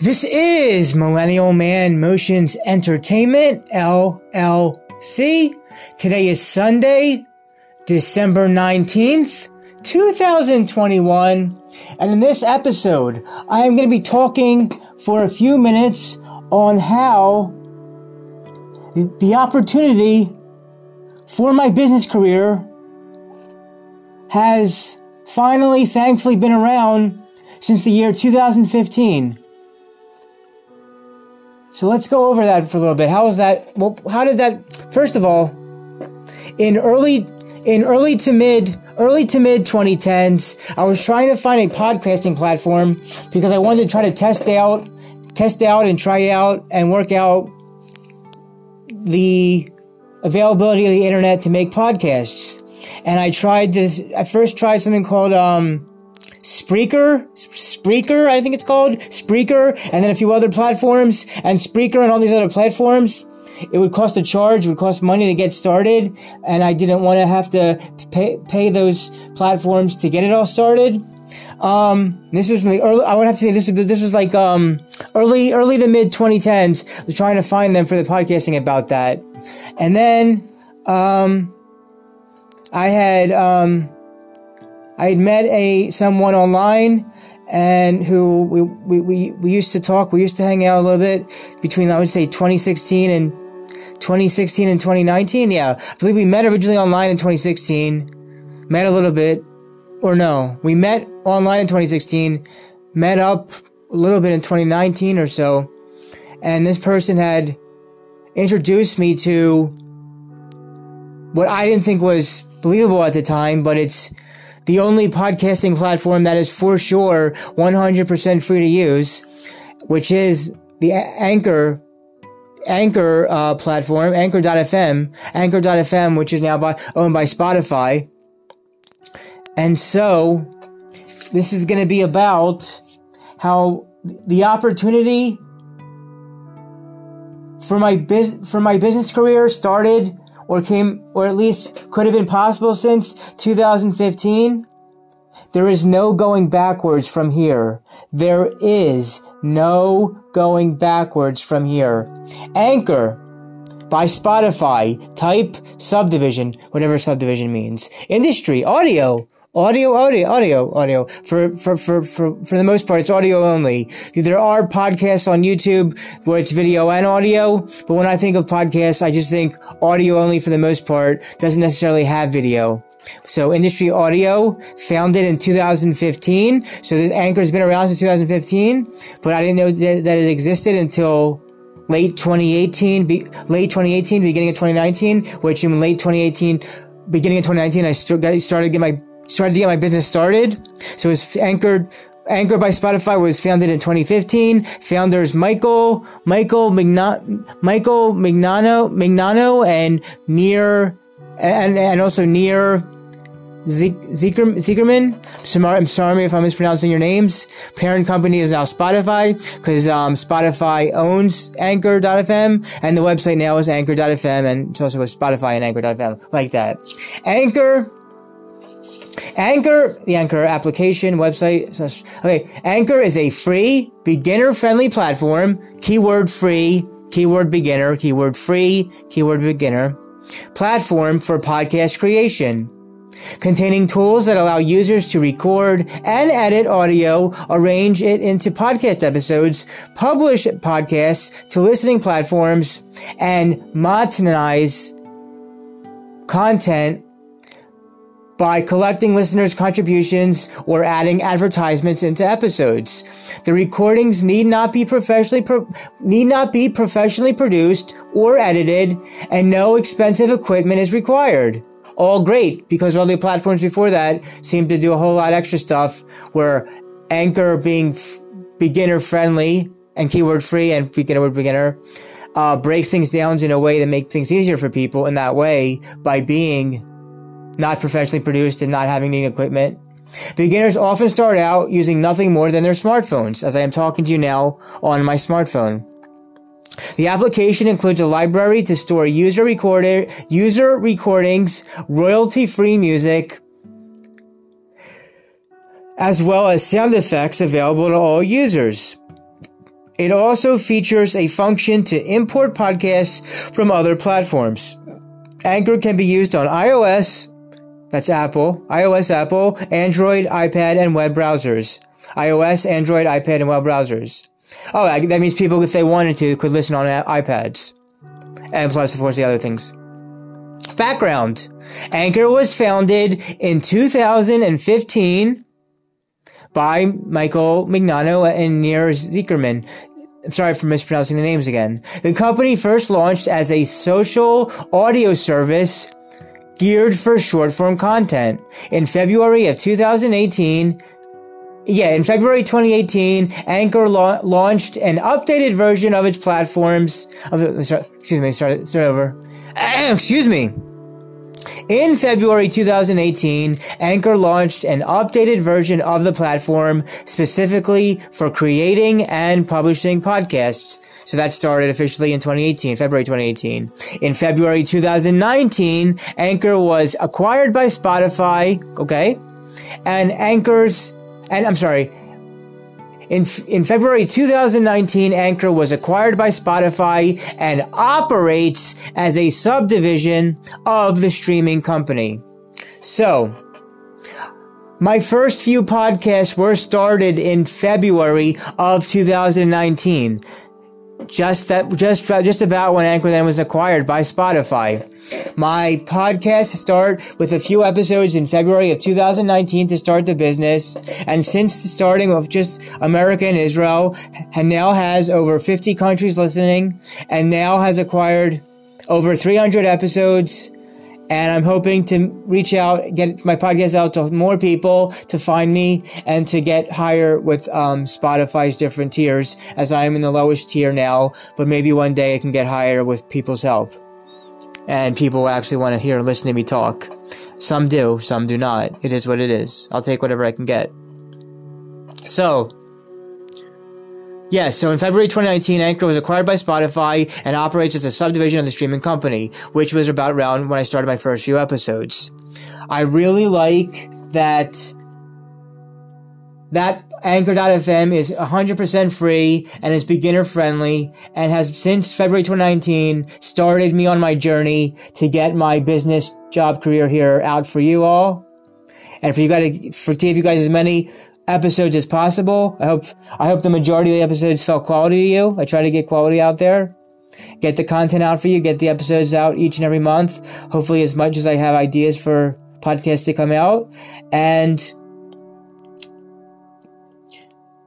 This is Millennial Man Motions Entertainment, LLC. Today is Sunday, December 19th, 2021. And in this episode, I am going to be talking for a few minutes on how the opportunity for my business career has finally, thankfully, been around since the year 2015. So let's go over that for a little bit. How was that? Well, how did that? First of all, in early in early to mid early to mid 2010s, I was trying to find a podcasting platform because I wanted to try to test out test out and try out and work out the availability of the internet to make podcasts. And I tried this. I first tried something called um, Spreaker, Spreaker, I think it's called Spreaker, and then a few other platforms, and Spreaker and all these other platforms. It would cost a charge, it would cost money to get started, and I didn't want to have to pay, pay those platforms to get it all started. Um, this was like early, I would have to say this was, this was like, um, early, early to mid 2010s. I was trying to find them for the podcasting about that. And then, um, I had, um, I had met a someone online and who we, we, we, we used to talk, we used to hang out a little bit between, I would say 2016 and 2016 and 2019. Yeah. I believe we met originally online in 2016, met a little bit, or no, we met online in 2016, met up a little bit in 2019 or so. And this person had introduced me to what I didn't think was believable at the time, but it's the only podcasting platform that is for sure 100% free to use, which is the Anchor Anchor uh, platform, Anchor.fm, Anchor.fm, which is now by, owned by Spotify. And so, this is going to be about how the opportunity for my biz- for my business career started or came, or at least could have been possible since 2015. There is no going backwards from here. There is no going backwards from here. Anchor by Spotify. Type subdivision, whatever subdivision means. Industry, audio, Audio, audio, audio, audio. For, for, for, for, for the most part, it's audio only. There are podcasts on YouTube where it's video and audio, but when I think of podcasts, I just think audio only for the most part doesn't necessarily have video. So Industry Audio, founded in 2015. So this anchor's been around since 2015, but I didn't know that, it existed until late 2018, be, late 2018, beginning of 2019, which in late 2018, beginning of 2019, I st- started getting my started to get my business started. So it was anchored Anchor by Spotify was founded in 2015. Founders Michael, Michael Migna, Michael Mignano, Mignano and Near, and, and also Nir Zicherman. I'm sorry if I'm mispronouncing your names. Parent company is now Spotify because um, Spotify owns Anchor.fm and the website now is Anchor.fm and it's also with Spotify and Anchor.fm like that. Anchor Anchor, the Anchor application website. Okay, Anchor is a free, beginner-friendly platform. Keyword free, keyword beginner, keyword free, keyword beginner. Platform for podcast creation. Containing tools that allow users to record and edit audio, arrange it into podcast episodes, publish podcasts to listening platforms, and monetize content by collecting listeners' contributions or adding advertisements into episodes. The recordings need not be professionally pro- need not be professionally produced or edited, and no expensive equipment is required. All great because all the platforms before that seem to do a whole lot extra stuff. Where Anchor being f- beginner friendly and keyword free and beginner beginner. Uh, breaks things down in a way to make things easier for people in that way by being not professionally produced and not having any equipment. Beginners often start out using nothing more than their smartphones, as I am talking to you now on my smartphone. The application includes a library to store user recorded, user recordings, royalty-free music, as well as sound effects available to all users. It also features a function to import podcasts from other platforms. Anchor can be used on iOS, that's Apple, iOS, Apple, Android, iPad, and web browsers. iOS, Android, iPad, and web browsers. Oh, that means people, if they wanted to, could listen on iPads. And plus, of course, the other things. Background. Anchor was founded in 2015 by Michael Mignano and Nir Zicherman. I'm sorry for mispronouncing the names again. The company first launched as a social audio service geared for short form content. In February of 2018, yeah, in February 2018, Anchor la- launched an updated version of its platforms. Of, excuse me, start, start over. excuse me. In February 2018, Anchor launched an updated version of the platform specifically for creating and publishing podcasts. So that started officially in 2018, February 2018. In February 2019, Anchor was acquired by Spotify, okay? And Anchor's, and I'm sorry, in, in February 2019, Anchor was acquired by Spotify and operates as a subdivision of the streaming company. So, my first few podcasts were started in February of 2019 just that just just about when Anchor then was acquired by Spotify. My podcast start with a few episodes in February of 2019 to start the business, and since the starting of just America and Israel, and now has over 50 countries listening, and now has acquired over 300 episodes and I'm hoping to reach out, get my podcast out to more people to find me and to get higher with um, Spotify's different tiers as I am in the lowest tier now, but maybe one day I can get higher with people's help. And people actually want to hear and listen to me talk. Some do, some do not. It is what it is. I'll take whatever I can get. So, yeah, so in February 2019, Anchor was acquired by Spotify and operates as a subdivision of the streaming company, which was about around when I started my first few episodes. I really like that that Anchor.fm is 100% free and is beginner friendly and has since February 2019 started me on my journey to get my business job career here out for you all. And for you guys, for to give you guys as many episodes as possible. I hope, I hope the majority of the episodes felt quality to you. I try to get quality out there. Get the content out for you, get the episodes out each and every month. Hopefully as much as I have ideas for podcasts to come out. And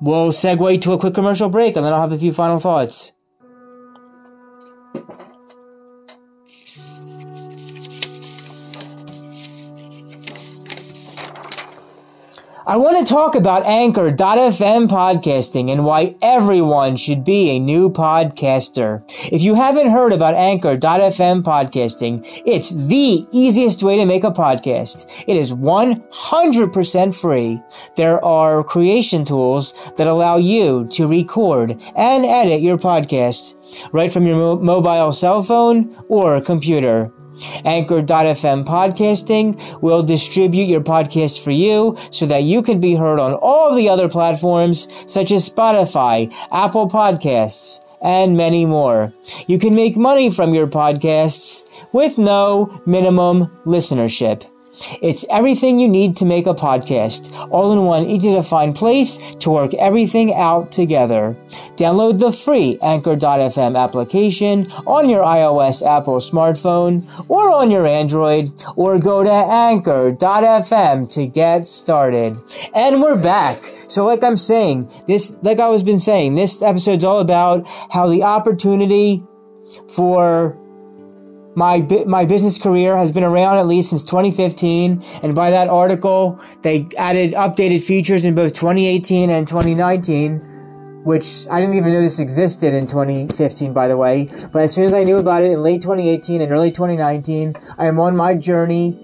we'll segue to a quick commercial break and then I'll have a few final thoughts. I want to talk about Anchor.fm podcasting and why everyone should be a new podcaster. If you haven't heard about Anchor.fm podcasting, it's the easiest way to make a podcast. It is 100% free. There are creation tools that allow you to record and edit your podcast right from your mo- mobile cell phone or computer. Anchor.fm podcasting will distribute your podcast for you so that you can be heard on all the other platforms such as Spotify, Apple Podcasts, and many more. You can make money from your podcasts with no minimum listenership. It's everything you need to make a podcast, all in one easy to find place to work everything out together. Download the free Anchor.fm application on your iOS Apple smartphone or on your Android or go to Anchor.fm to get started. And we're back. So like I'm saying, this, like I was been saying, this episode's all about how the opportunity for my my business career has been around at least since 2015 and by that article they added updated features in both 2018 and 2019 which I didn't even know this existed in 2015 by the way but as soon as I knew about it in late 2018 and early 2019 I am on my journey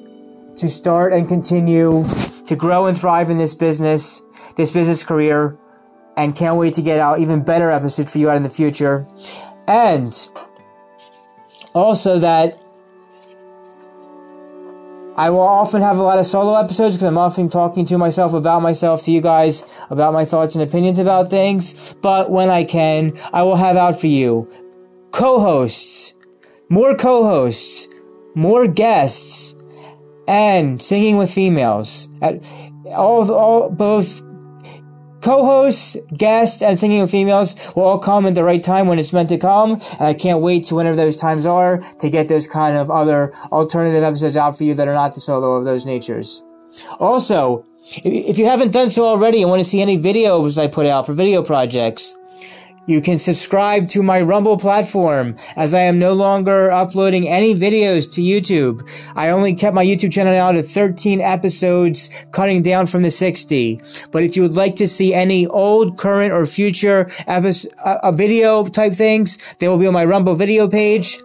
to start and continue to grow and thrive in this business this business career and can't wait to get out even better episodes for you out in the future. And also that I will often have a lot of solo episodes because I'm often talking to myself about myself, to you guys, about my thoughts and opinions about things. But when I can, I will have out for you co-hosts, more co-hosts, more guests, and singing with females. At all, all both co-hosts, guests, and singing females will all come at the right time when it's meant to come. And I can't wait to whenever those times are to get those kind of other alternative episodes out for you that are not the solo of those natures. Also, if you haven't done so already and want to see any videos I put out for video projects, you can subscribe to my Rumble platform as I am no longer uploading any videos to YouTube. I only kept my YouTube channel out at 13 episodes, cutting down from the 60. But if you would like to see any old, current, or future episode, uh, video type things, they will be on my Rumble video page.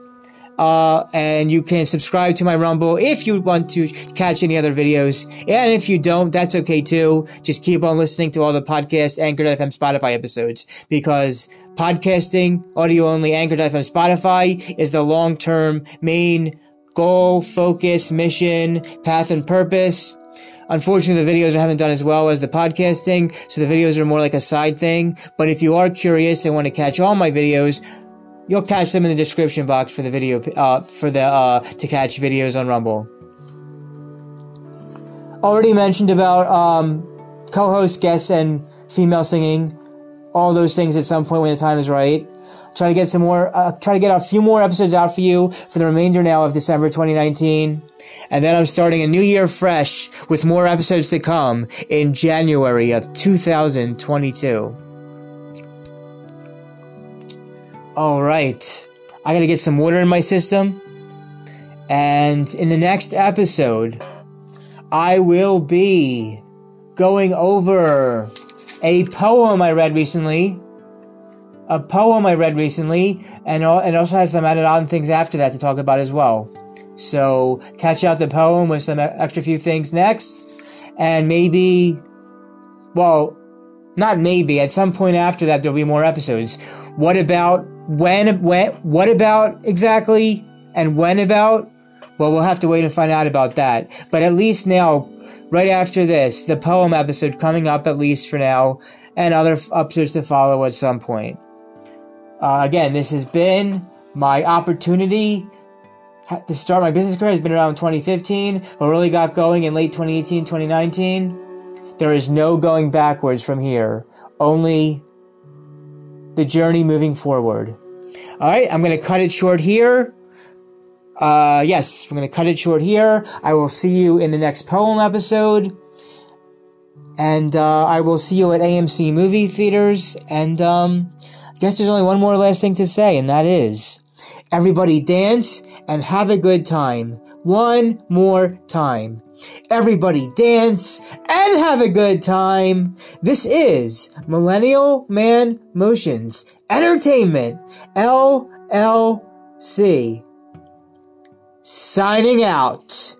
Uh, and you can subscribe to my Rumble if you want to catch any other videos. And if you don't, that's okay too. Just keep on listening to all the podcast, Anchor.fm, Spotify episodes because podcasting, audio only, Anchor.fm, Spotify is the long term main goal, focus, mission, path, and purpose. Unfortunately, the videos I haven't done as well as the podcasting, so the videos are more like a side thing. But if you are curious and want to catch all my videos, You'll catch them in the description box for the video, uh, for the, uh, to catch videos on Rumble. Already mentioned about, um, co-host, guests, and female singing. All those things at some point when the time is right. Try to get some more, uh, try to get a few more episodes out for you for the remainder now of December 2019. And then I'm starting a new year fresh with more episodes to come in January of 2022. All right. I gotta get some water in my system. And in the next episode, I will be going over a poem I read recently. A poem I read recently, and and also has some added on things after that to talk about as well. So catch out the poem with some extra few things next, and maybe, well, not maybe. At some point after that, there'll be more episodes. What about when, when, what about exactly and when about? Well, we'll have to wait and find out about that. But at least now, right after this, the poem episode coming up at least for now, and other episodes to follow at some point. Uh, again, this has been my opportunity to start my business career has been around 2015, but really got going in late 2018, 2019. There is no going backwards from here. Only the journey moving forward. All right, I'm going to cut it short here. Uh, yes, I'm going to cut it short here. I will see you in the next poem episode. And, uh, I will see you at AMC movie theaters. And, um, I guess there's only one more last thing to say, and that is everybody dance and have a good time. One more time. Everybody dance and have a good time. This is Millennial Man Motions Entertainment LLC. Signing out.